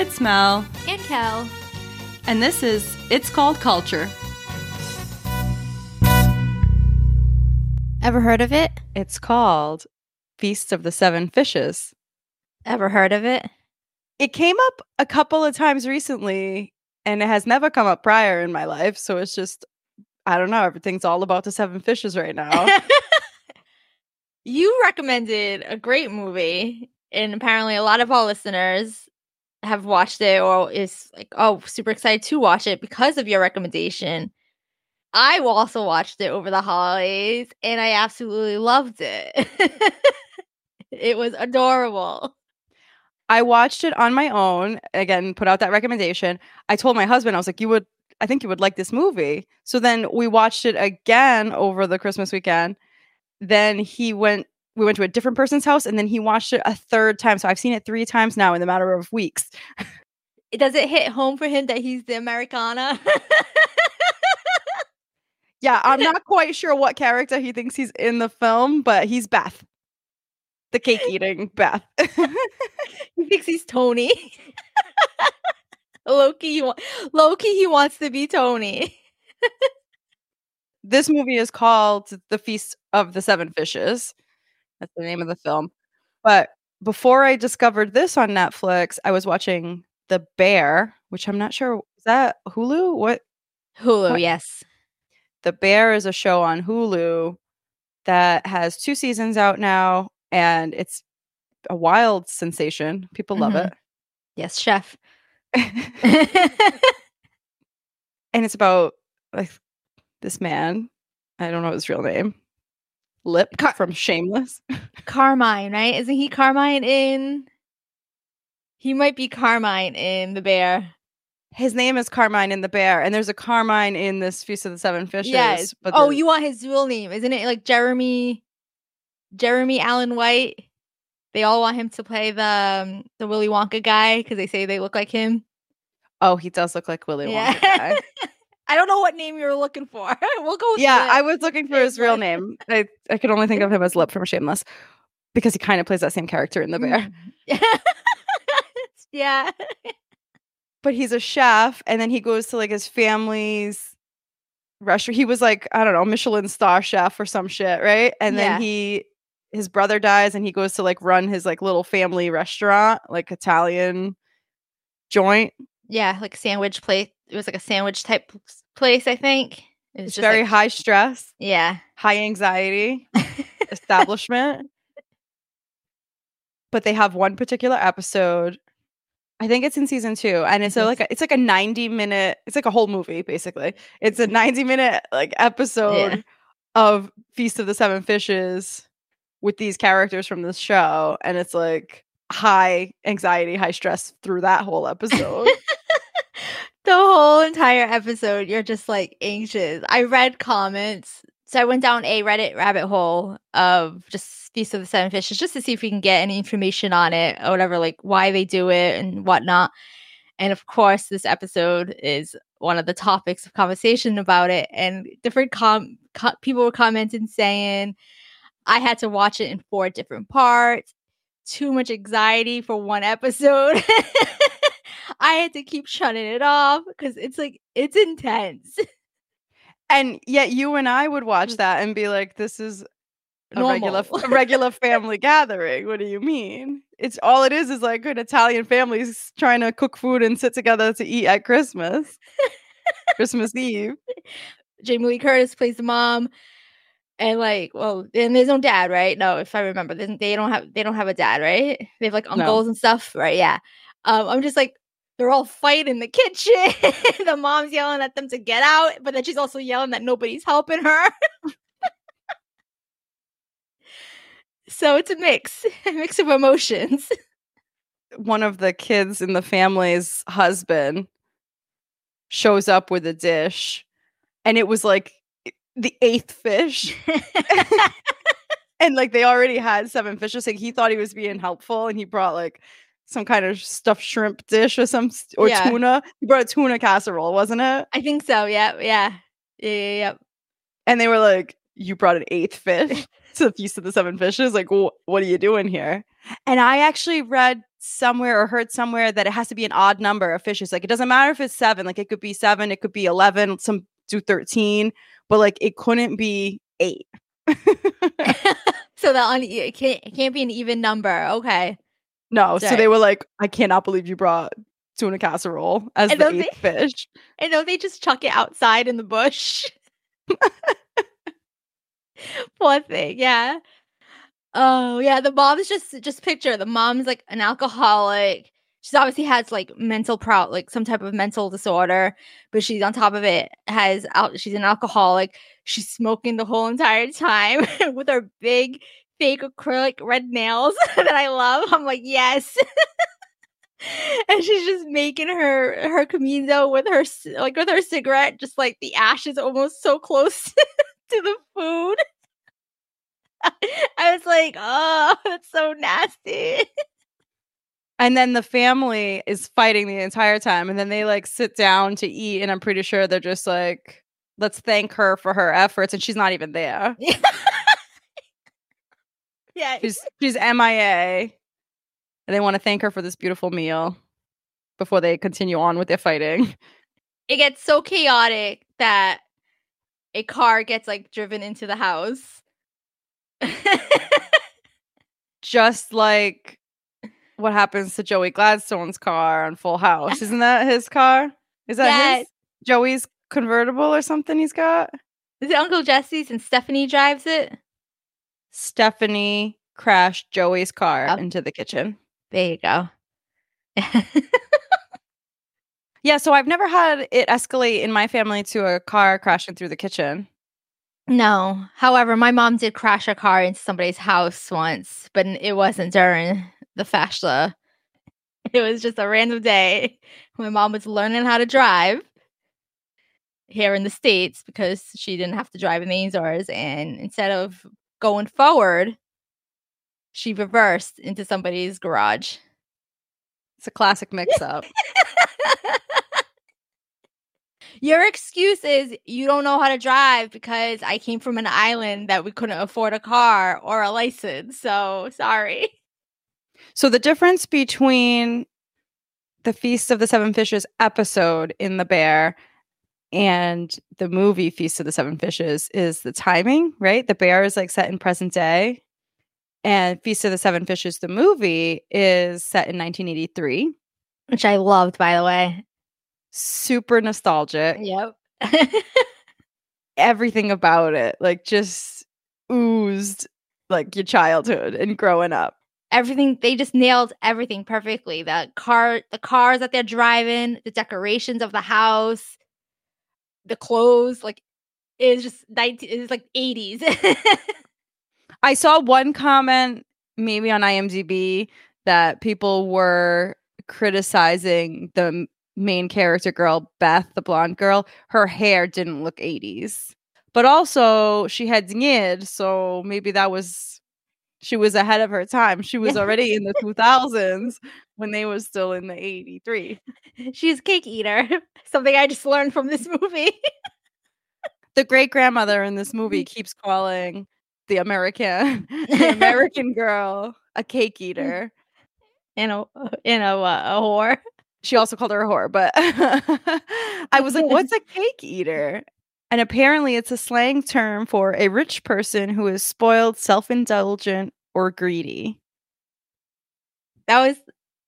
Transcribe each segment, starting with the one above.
It's Mel, And Kel. and this is It's Called Culture. Ever heard of it? It's called Feast of the Seven Fishes. Ever heard of it? It came up a couple of times recently, and it has never come up prior in my life. So it's just, I don't know, everything's all about the seven fishes right now. you recommended a great movie, and apparently a lot of our listeners have watched it or is like, oh, super excited to watch it because of your recommendation. I also watched it over the holidays and I absolutely loved it. it was adorable. I watched it on my own. Again, put out that recommendation. I told my husband, I was like, you would, I think you would like this movie. So then we watched it again over the Christmas weekend. Then he went, we went to a different person's house and then he watched it a third time. So I've seen it three times now in the matter of weeks. Does it hit home for him that he's the Americana? Yeah, I'm not quite sure what character he thinks he's in the film, but he's Beth, the cake eating Beth. he thinks he's Tony. Loki, he wa- Loki, he wants to be Tony. this movie is called The Feast of the Seven Fishes. That's the name of the film. But before I discovered this on Netflix, I was watching The Bear, which I'm not sure is that Hulu? What Hulu, What? yes. The Bear is a show on Hulu that has two seasons out now and it's a wild sensation. People love Mhm. Yes, chef. and it's about like this man. I don't know his real name. Lip Car- from Shameless. Carmine, right? Isn't he Carmine in? He might be Carmine in The Bear. His name is Carmine in the Bear, and there's a Carmine in this Feast of the Seven Fishes. Yes. But oh, you want his real name? Isn't it like Jeremy? Jeremy Allen White. They all want him to play the um, the Willy Wonka guy because they say they look like him. oh, he does look like Willy Yeah. Wonka. guy. I don't know what name you're looking for. we'll go. With yeah. I was looking for his real name. I I could only think of him as Lip from Shameless because he kind of plays that same character in the Bear. Mm. yeah. But he's a chef, and then he goes to like his family's restaurant. He was like I don't know Michelin star chef or some shit, right? And Yeah. then he his brother dies, and he goes to like run his like little family restaurant, like Italian joint. Yeah, like sandwich place. It was like a sandwich type place, I think. It was very like- high stress, Yeah. high anxiety establishment. but they have one particular episode. I think it's in season two, and it's a, Mhm. like a, it's like a ninety minute. It's like a whole movie basically. It's a ninety minute like episode of Feast of the Seven Fishes with these characters from this show, and it's like high anxiety, high stress through that whole episode. The whole entire episode, you're just like anxious. I read comments. So I went down a Reddit rabbit hole of just Feast of the Seven Fishes just to see if we can get any information on it or whatever, like why they do it and whatnot. And of course, this episode is one of the topics of conversation about it. And different com- co- people were commenting saying, I had to watch it in four different parts. Too much anxiety for one episode. I had to keep shutting it off because it's like it's intense. and yet, you and I would watch that and be like, "This is a regular a regular family gathering. What do you mean? It's all it is is like an Italian families trying to cook food and sit together to eat at Christmas. Christmas Eve. Jamie Lee Curtis plays the mom, and like, well, and there's no dad, right? No, if I remember, they don't have they don't have a dad, right? They have like No. uncles and stuff, right? Yeah. Um, I'm just like. They're all fighting in the kitchen. the mom's yelling at them to get out, but then she's also yelling that nobody's helping her. so it's a mix, a mix of emotions. One of the kids in the family's husband shows up with a dish, and it was like the eighth fish. and like they already had seven fishes. Like he thought he was being helpful, and he brought like some kind of stuffed shrimp dish or some or Yeah. tuna. You brought a tuna casserole, wasn't it? I think so. Yeah, yeah, yeah, yeah. yeah. And they were like, you brought an eighth fish to the Feast of the Seven Fishes. Like, wh- what are you doing here? And I actually read somewhere or heard somewhere that it has to be an odd number of fishes. Like, it doesn't matter if it's seven. Like, it could be seven, it could be 11, some do 13, but like, it couldn't be eight. so that on it can't, it can't be an even number. Okay. No, so they were like, I cannot believe you brought tuna casserole as And the don't they- fish. And don't they just chuck it outside in the bush? Poor thing, yeah. Oh yeah, the mom's just just picture the mom's like an alcoholic. She's obviously has like mental pro like some type of mental disorder, but she's on top of it has out she's an alcoholic. She's smoking the whole entire time with her big fake acrylic red nails that I love. I'm like, yes. and she's just making her her camino with her like with her cigarette, just like the ashes almost so close to the food. I was like, oh, that's so nasty. And then the family is fighting the entire time. And then they like sit down to eat. And I'm pretty sure they're just like, let's thank her for her efforts. And she's not even there. Yeah, She's she's MIA. And they want to thank her for this beautiful meal before they continue on with their fighting. it gets so chaotic that a car gets like driven into the house. Just like what happens to Joey Gladstone's car on Full House. Isn't that his car? Is that his Joey's convertible or something he's got? Is it Uncle Jesse's and Stephanie drives it? Stephanie crashed Joey's car Oh. into the kitchen. There you go. Yeah, so I've never had it escalate in my family to a car crashing through the kitchen. No. However, my mom did crash a car into somebody's house once, but it wasn't during the fashla. It was just a random day. My mom was learning how to drive here in the States because she didn't have to drive in the Azores. And instead of going forward, she reversed into somebody's garage. It's a classic mix up. Your excuse is you don't know how to drive because I came from an island that we couldn't afford a car or a license. So sorry. so the difference between the Feast of the Seven Fishes episode in The Bear and the movie Feast of the Seven Fishes is the timing, right? The Bear is like set in present day. And Feast of the Seven Fishes, the movie, is set in 1983. Which I loved, by the way. Super nostalgic. Yep. everything about it like just oozed like your childhood and growing up everything they just nailed everything perfectly. The car the cars that they're driving, the decorations of the house, the clothes, like it's just 19 it's like 80s. i saw one comment maybe on imdb that people were criticizing the main character girl beth the blonde girl. Her hair didn't look 80s but also she had ngid so maybe that was she was ahead of her time. She was already in the 2000s when they was still in the 83 She's a cake eater. Something I just learned from this movie. the great grandmother in this movie keeps calling the American the American girl a cake eater. in a in a, uh, a whore. She also called her a whore, but I was like, "What's a cake eater?" And apparently, it's a slang term for a rich person who is spoiled, self-indulgent, or greedy. That was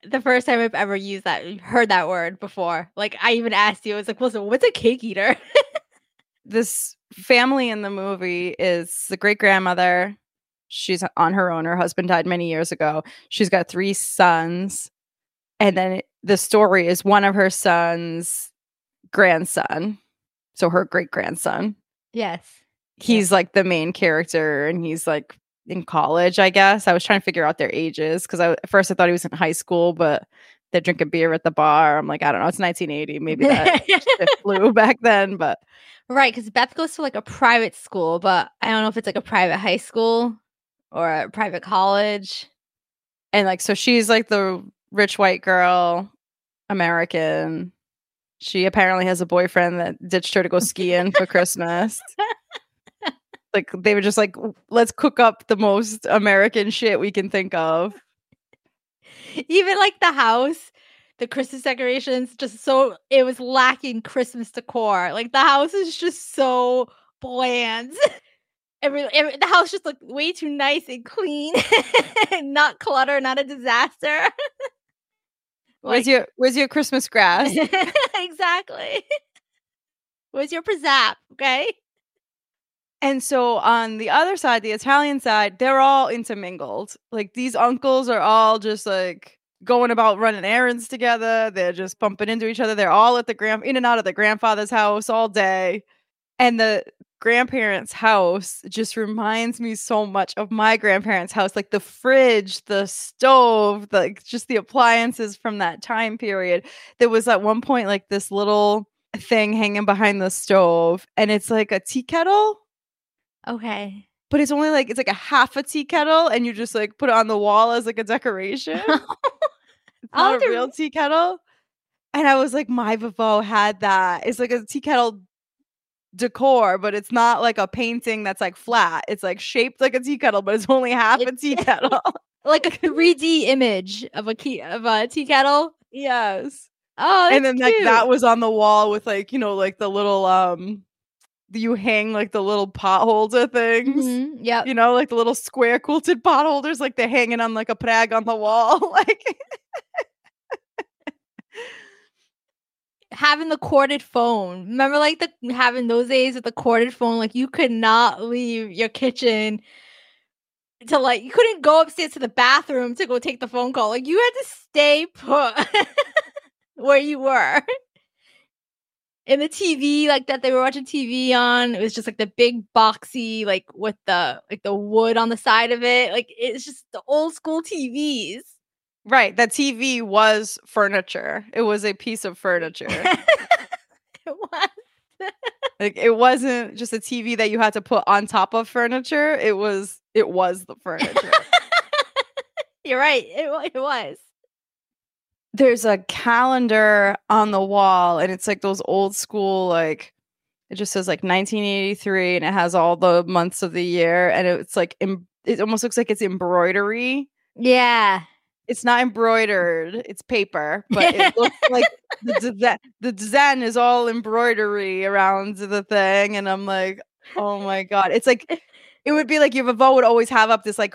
the first time I've ever used that heard that word before. Like I even asked you, I was like, "Listen, what's a cake eater?" This family in the movie is the great grandmother. She's on her own. Her husband died many years ago. She's got three sons. And then the story is one of her sons' grandson. So her great grandson. yes. He's like the main character and he's like in college, I guess. I was trying to figure out their ages because I at first I thought he was in high school, but they're drinking beer at the bar. I'm like, I don't know, it's 1980. Maybe that flew back then, but right, because Beth goes to like a private school, but I don't know if it's like a private high school or a private college. and like so she's like the rich white girl american she apparently has a boyfriend that ditched her to go skiing for christmas Like they were just like, let's cook up the most American shit we can think of. Even like the house, the Christmas decorations, just so it was lacking Christmas decor. Like the house is just so bland. Every, every the house just looked way too nice and clean, not clutter, not a disaster. where's your Where's your Christmas grass? exactly. Where's your presap? Okay. And so on the other side, the Italian side, they're all intermingled. Like these uncles are all just like going about running errands together. They're just bumping into each other. They're all at the grand in and out of the grandfather's house all day. And the grandparents' house just reminds me so much of my grandparents' house, like the fridge, the stove, like just the appliances from that time period. There was at one point like this little thing hanging behind the stove, and it's like a tea kettle. Okay. But it's only like it's like a half a tea kettle, and you just like put it on the wall as like a decoration. it's not a real tea kettle. And I was like, my Vavo had that. It's like a tea kettle decor, but it's not like a painting that's like flat. It's like shaped like a tea kettle, but it's only half a tea kettle. like a 3D image of a key of a tea kettle. Yes. Oh, and then cute. like that was on the wall with like, you know, like the little um you hang like the little pot holder things. Mm-hmm. Yeah. You know, like the little square quilted pot holders, like they're hanging on like a prag on the wall. like having the corded phone. Remember like the having those days with the corded phone, like you could not leave your kitchen to like you couldn't go upstairs to the bathroom to go take the phone call. Like you had to stay put where you were. In the TV, like that they were watching TV on, it was just like the big boxy, like with the like the wood on the side of it. Like it's just the old school TVs. Right. That TV was furniture. It was a piece of furniture. it was. like it wasn't just a TV that you had to put on top of furniture. It was it was the furniture. You're right. It, it was. There's a calendar on the wall and it's like those old school like it just says like 1983 and it has all the months of the year and it's like em- it almost looks like it's embroidery. Yeah it's not embroidered it's paper but it looks like the, the design is all embroidery around the thing and i'm like oh my god it's like it would be like your Vavo would always have up this like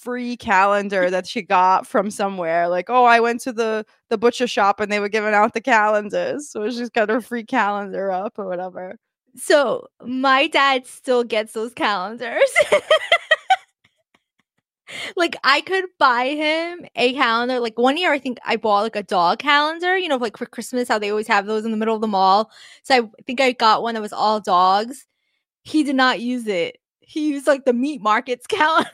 free calendar that she got from somewhere like oh i went to the the butcher shop and they were giving out the calendars so she's got her free calendar up or whatever so my dad still gets those calendars like I could buy him a calendar. Like one year, I think I bought like a dog calendar. You know, like for Christmas, how they always have those in the middle of the mall. So I think I got one that was all dogs. He did not use it. He used like the meat markets calendar.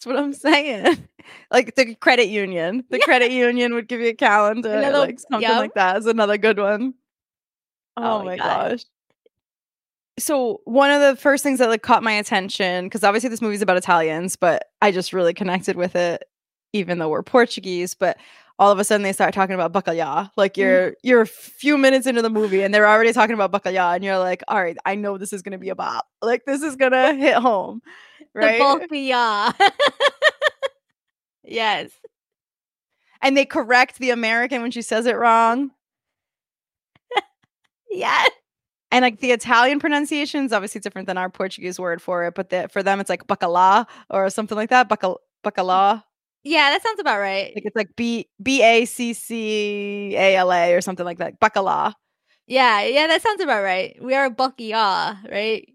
That's what I'm saying. Like the credit union. The yeah. credit union would give you a calendar, another, like something like that is another good one. Oh, oh my God. gosh so one of the first things that like caught my attention because obviously this movie's about Italians, but I just really connected with it, even though we're Portuguese. But all of a sudden they start talking about bacalhau. Like mm-hmm. you're you're a few minutes into the movie and they're already talking about bacalhau, and you're like, all right, I know this is gonna be a bop. Like this is gonna hit home, right? The bacalhau. yes. And they correct the American when she says it wrong. yes. And like the Italian pronunciation is obviously different than our Portuguese word for it, but the, for them it's like bacala or something like that. Bacal bacala. Yeah, that sounds about right. Like it's like B B A C C A L A or something like that. Bacala. Yeah, yeah, that sounds about right. We are bakia, right?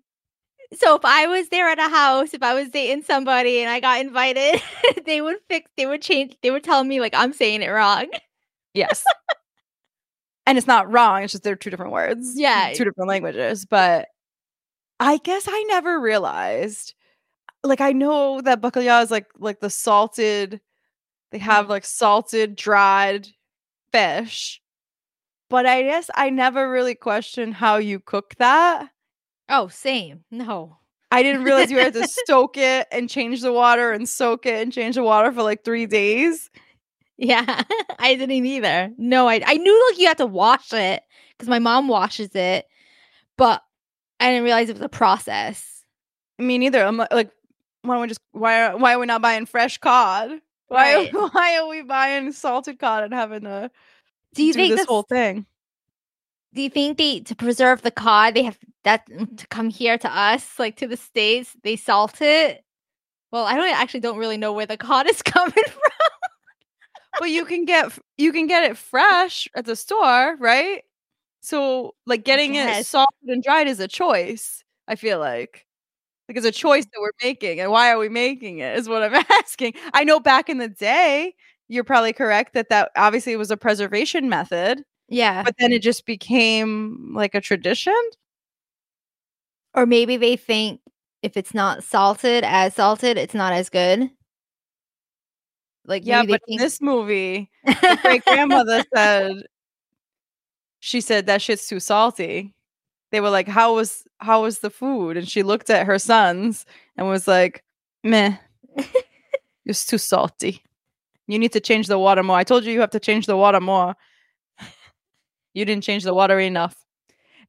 So if I was there at a house, if I was dating somebody and I got invited, they would fix, they would change, they would tell me like I'm saying it wrong. Yes and it's not wrong it's just they're two different words yeah two different languages but i guess i never realized like i know that bacalhau is like like the salted they have mm-hmm. like salted dried fish but i guess i never really questioned how you cook that oh same no I didn't realize you had to soak it and change the water and soak it and change the water for like three days. Yeah, I didn't either. No, I I knew like you had to wash it because my mom washes it, but I didn't realize it was a process. Me neither. I'm like, like, why don't we just why are why are we not buying fresh cod? Why Right. why are we buying salted cod and having to Do you do think this whole thing? do you think they to preserve the cod they have that mm, to come here to us like to the states they salt it well i don't actually don't really know where the cod is coming from but you can get you can get it fresh at the store, right? So like getting it salted and dried is a choice. I feel like like it's a choice that we're making, and why are we making it? Is what I'm asking. I know back in the day, you're probably correct that that obviously was a preservation method, yeah but then it just became like a tradition. or maybe they think if it's not salted as salted it's not as good like Yeah, but in this movie, great grandmother said she said that shit's too salty. They were like, "How was how was the food?" And she looked at her sons and was like, "Meh, it's too salty. You need to change the water more. I told you you have to change the water more. You didn't change the water enough."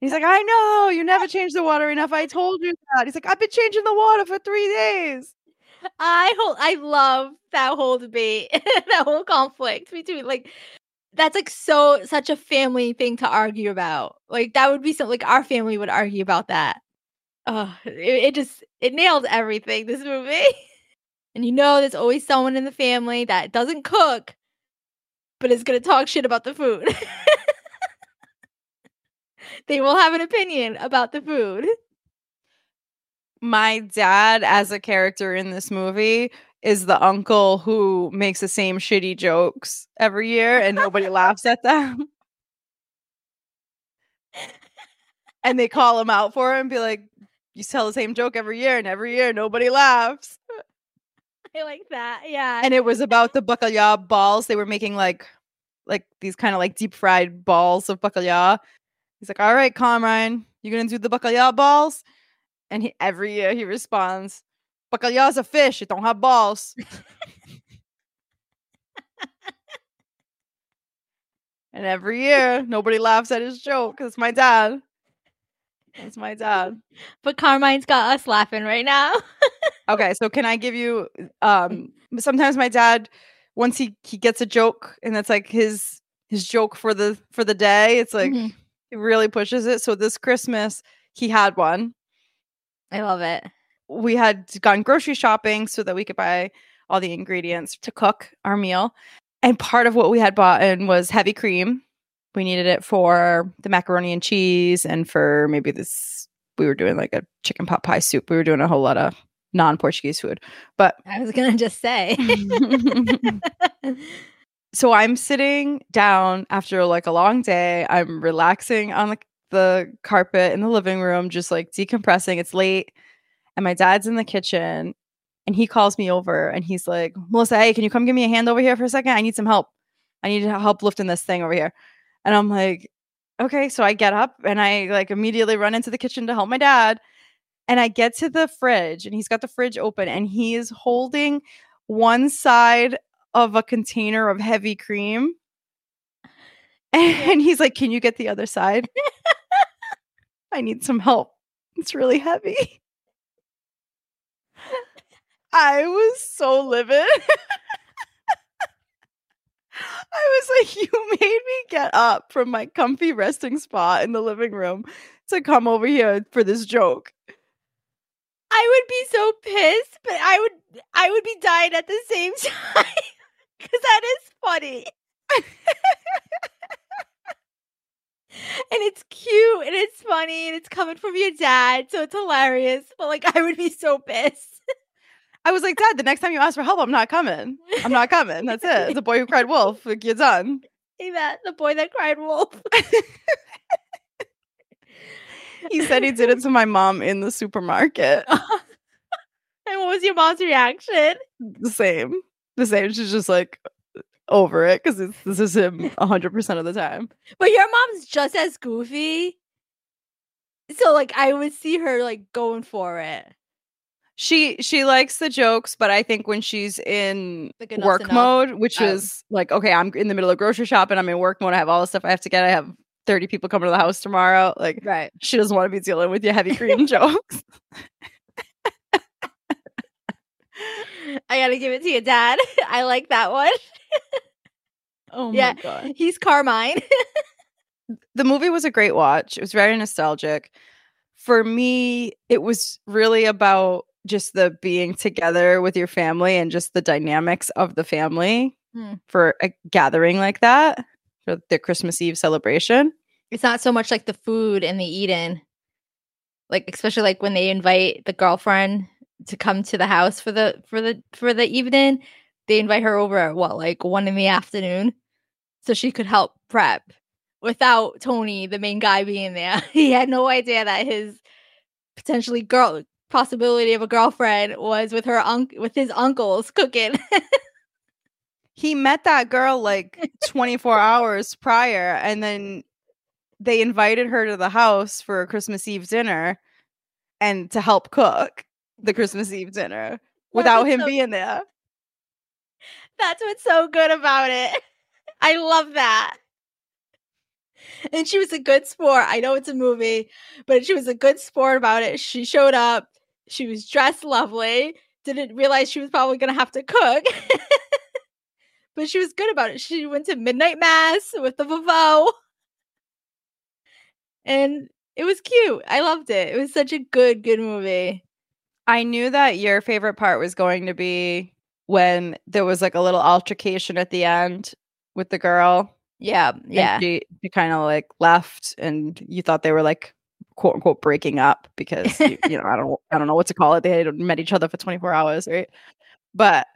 He's like, "I know you never changed the water enough. I told you that." He's like, "I've been changing the water for three days." I hold I love that whole debate, that whole conflict between like that's like so such a family thing to argue about. Like that would be something like our family would argue about that. Oh, it, it just it nails everything this movie. and you know there's always someone in the family that doesn't cook but is to talk shit about the food. they will have an opinion about the food. my dad as a character in this movie is the uncle who makes the same shitty jokes every year and nobody laughs at them. And they call him out for it and be like, You tell the same joke every year, and every year nobody laughs. I like that. Yeah. And it was about the bacalhau balls. They were making like like these kind of like deep fried balls of bacalhau. He's like, All right, Comrade, you're gonna do the bacalhau balls? And he, every year he responds, Bacalhau's a fish, it don't have balls. and every year nobody laughs at his joke. It's my dad. It's my dad. but Carmine's got us laughing right now. Okay, so can I give you um sometimes my dad once he he gets a joke and that's like his his joke for the for the day, it's like Mhm. he really pushes it. So this Christmas he had one. I love it. We had gone grocery shopping so that we could buy all the ingredients to cook our meal. And part of what we had bought in was heavy cream. We needed it for the macaroni and cheese and for maybe this we were doing like a chicken pot pie soup. We were doing a whole lot of non-Portuguese food. But I was gonna just say. so I'm sitting down after like a long day. I'm relaxing on the, the carpet in the living room, just like decompressing. It's late, and my dad's in the kitchen, and he calls me over, and he's like, "Melissa, hey, can you come give me a hand over here for a second? I need some help. I need help lifting this thing over here." And I'm like, "Okay." So I get up and I like immediately run into the kitchen to help my dad. And I get to the fridge, and he's got the fridge open, and he is holding one side of a container of heavy cream. And he's like, Can you get the other side? I need some help. It's really heavy. I was so livid. I was like, You made me get up from my comfy resting spot in the living room to come over here for this joke. I would be so pissed, but I would I would be dying at the same time. Cause that is funny. and it's cute and it's funny and it's coming from your dad, so it's hilarious. But like I would be so pissed. I was like, Dad, the next time you ask for help, I'm not coming. I'm not coming. That's it. It's a boy who cried wolf. Like, you're done. Hey that the boy that cried wolf. He said he did it to my mom in the supermarket. and what was your mom's reaction? The same. The same. She's just like over it because this is him 100% of the time. But your mom's just as goofy. So like I would see her like going for it. She she likes the jokes, but I think when she's in work enough. mode, which Oh. is like, okay, I'm in the middle of grocery shopping, I'm in work mode, I have all the stuff I have to get, I have 30 people coming to the house tomorrow. Like Right. she doesn't want to be dealing with your heavy cream jokes. I gotta give it to you, Dad. I like that one. Oh Yeah. my god. He's Carmine. The movie was a great watch. It was very nostalgic. For me, it was really about just the being together with your family and just the dynamics of the family Hmm. for a gathering like that for the Christmas Eve celebration. it's not so much like the food and the eating. Like especially like when they invite the girlfriend to come to the house for the for the for the evening, they invite her over at what, like one in the afternoon. So she could help prep without Tony, the main guy, being there. he had no idea that his potentially girl possibility of a girlfriend was with her unc with his uncles cooking. He met that girl like 24 hours prior and then they invited her to the house for a Christmas Eve dinner and to help cook the Christmas Eve dinner without him so- being there. That's what's so good about it. I love that. And she was a good sport. I know it's a movie, but she was a good sport about it. She showed up. She was dressed lovely. Didn't realize she was probably going to have to cook. but she was good about it. She went to midnight mass with the Vavo. And it was cute. I loved it. It was such a good, good movie. I knew that your favorite part was going to be when there was like a little altercation at the end with the girl. Yeah. and Yeah. she, she kind of like left, and you thought they were like quote unquote breaking up because you, you know I don't I don't know what to call it. They had met each other for 24 hours, right? But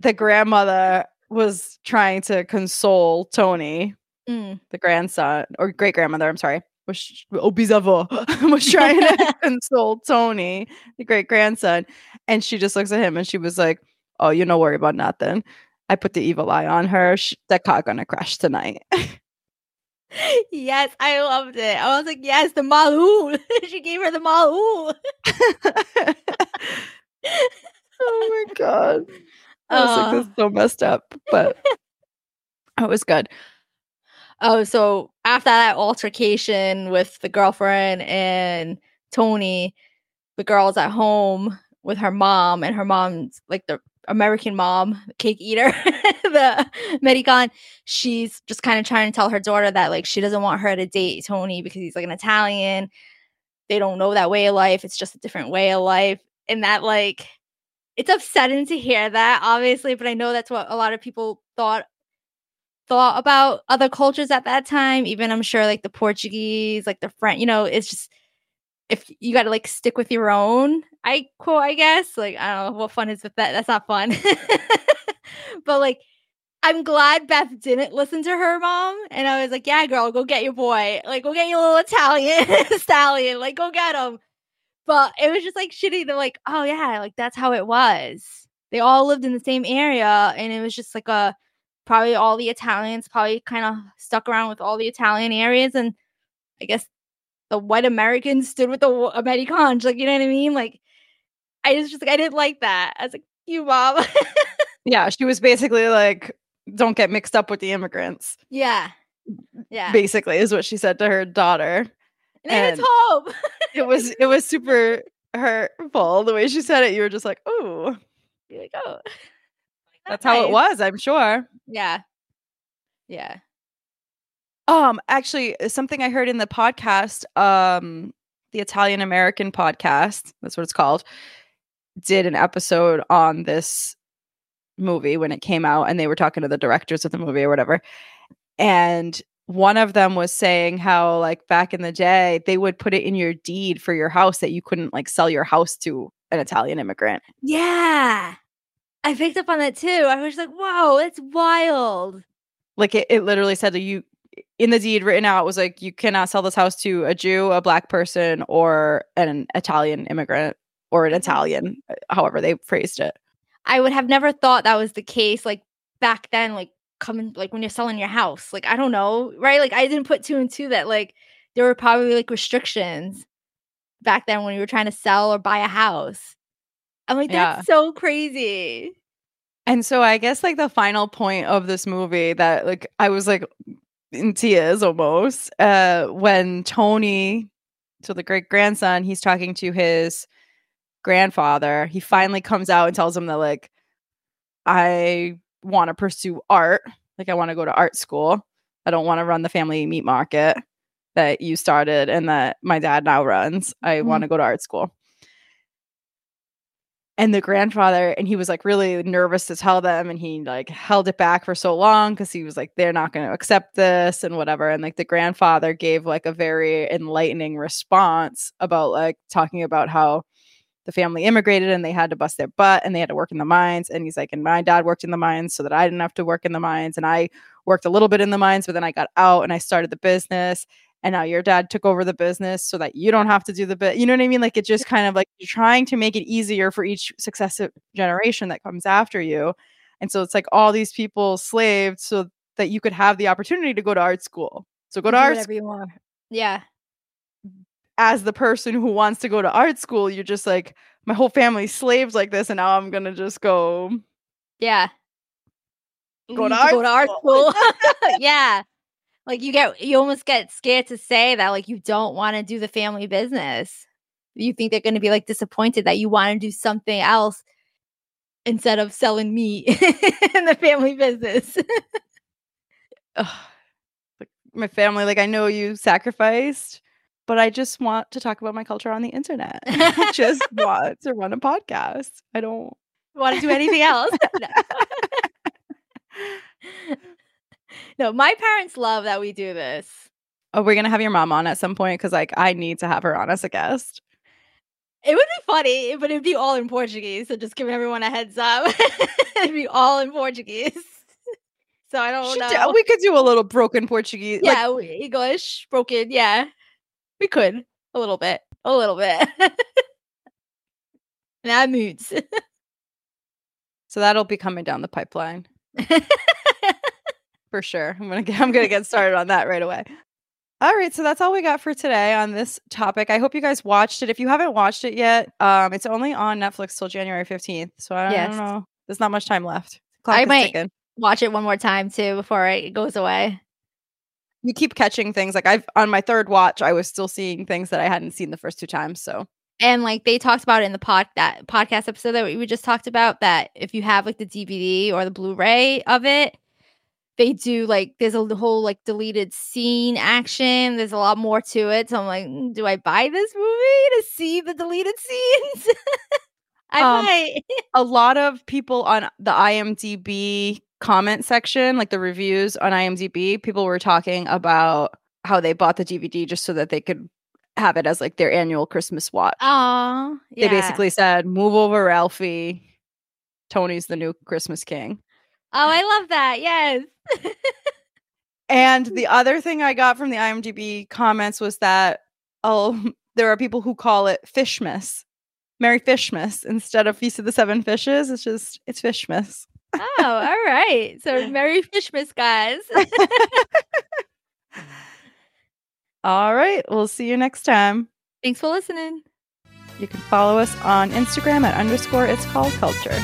the grandmother was trying to console Tony, Mm. the grandson or great grandmother. I'm sorry. Was Obizavo was trying to console Tony, the great grandson, and she just looks at him and she was like, "Oh, you don't worry about nothing. I put the evil eye on her. Sh- that car gonna crash tonight." Yes, I loved it. I was like, yes, the Malul. she gave her the Malul. oh my god! I was like, "This is so messed up," but it was good. Oh, so after that altercation with the girlfriend and Tony, the girl's at home with her mom, and her mom's like the American mom, cake eater, the American. She's just kind of trying to tell her daughter that like she doesn't want her to date Tony because he's like an Italian. They don't know that way of life. It's just a different way of life. And that like it's upsetting to hear that, obviously, but I know that's what a lot of people thought thought about other cultures at that time. Even I'm sure like the Portuguese, like the French, you know, it's just if you got to like stick with your own. I quote, I guess. Like I don't know what fun is with that. That's not fun. but like, I'm glad Beth didn't listen to her mom, and I was like, "Yeah, girl, go get your boy. Like, go get your little Italian stallion. Like, go get him." But it was just like shitty They're like, oh yeah, like that's how it was. They all lived in the same area, and it was just like a probably all the Italians probably kind of stuck around with all the Italian areas, and I guess the white Americans stood with the Americans. Like, you know what I mean? Like, I was just like, I didn't like that. I was like, you mom. Yeah, she was basically like, "Don't get mixed up with the immigrants." yeah, yeah. Basically, is what she said to her daughter. and it's and- home. It was it was super hurtful the way she said it. You were just like, "Oh, You're like, oh, that's how it was." I'm sure. Yeah, yeah. Um, actually, uh, something I heard in the podcast, um, the Italian American podcast, that's what it's called, did an episode on this movie when it came out, and they were talking to the directors of the movie or whatever. And one of them was saying how, like, back in the day, they would put it in your deed for your house that you couldn't, like, sell your house to an Italian immigrant. Yeah. I picked up on that too. I was like, whoa, that's wild. Like, it, it literally said that you, in the deed written out, was like, you cannot sell this house to a Jew, a black person, or an Italian immigrant or an Italian, uh, however they phrased it. I would have never thought that was the case like back then, like coming like when you're selling your house. Like, I don't know, right? Like I didn't put two and two that like there were probably like restrictions back then when you were trying to sell or buy a house. I'm like, Yeah. that's so crazy. And so I guess like the final point of this movie that like I was like in tears almost uh, when Tony, so the great grandson, he's talking to his grandfather. He finally comes out and tells him that, like, I want to pursue art. Like, I want to go to art school. I don't want to run the family meat market that you started and that my dad now runs. I Mhm. want to go to art school. And the grandfather, and he was like really nervous to tell them, and he like held it back for so long because he was like, they're not going to accept this and whatever. And like the grandfather gave like a very enlightening response about like talking about how the family immigrated and they had to bust their butt and they had to work in the mines. And he's like, and my dad worked in the mines so that I didn't have to work in the mines. And I worked a little bit in the mines, but then I got out and I started the business. And now your dad took over the business so that you don't have to do the bit. You know what I mean? Like it just kind of like you're trying to make it easier for each successive generation that comes after you. And so it's like all these people slaved so that you could have the opportunity to go to art school. So go to art whatever you want. Yeah. As the person who wants to go to art school, you're just like, my whole family's slaves like this, and now I'm gonna just go Yeah. Go to art go to art school. yeah. Like you get you almost get scared to say that like you don't want to do the family business. You think they're going to be like disappointed that you want to do something else instead of selling meat in the family business. Like, my family. Like I know you sacrificed, but I just want to talk about my culture on the internet. I just want to run a podcast. I don't. want to do anything else. No. no, my parents love that we do this. Oh, we're gonna have your mom on at some point because like I need to have her on as a guest. It would be funny, but it'd be all in Portuguese. So just giving everyone a heads up. it'd be all in Portuguese. so I don't She know. we could do a little broken Portuguese. yeah, we- English broken. Yeah, we could a little bit, a little bit. That moods. so that'll be coming down the pipeline for sure. I'm gonna get, I'm gonna get started on that right away. All right, so that's all we got for today on this topic. I hope you guys watched it. If you haven't watched it yet, um, it's only on Netflix till January 15th. So I Yes. don't know. There's not much time left. Clock I might- ticking. Watch it one more time too before it goes away. You keep catching things. Like I've on my third watch, I was still seeing things that I hadn't seen the first two times. So And like they talked about it in the pod that podcast episode that we just talked about that if you have like the DVD or the Blu-ray of it, they do like there's a whole like deleted scene action. There's a lot more to it. So I'm like, "Mm, do I buy this movie to see the deleted scenes? I Um, might. a lot of people on the IMDb comment section, like the reviews on IMDb, people were talking about how they bought the DVD just so that they could have it as like their annual Christmas watch. Aw, They basically said, "Move over, Ralphie. Tony's the new Christmas king." Oh, I love that. Yes. And the other thing I got from the IMDb comments was that oh, there are people who call it Fishmas, Merry Fishmas instead of Feast of the Seven Fishes. It's just it's Fishmas. Oh, all right. So Merry Fishmas, guys. All right, we'll see you next time. Thanks for listening. You can follow us on Instagram at underscore it's called culture.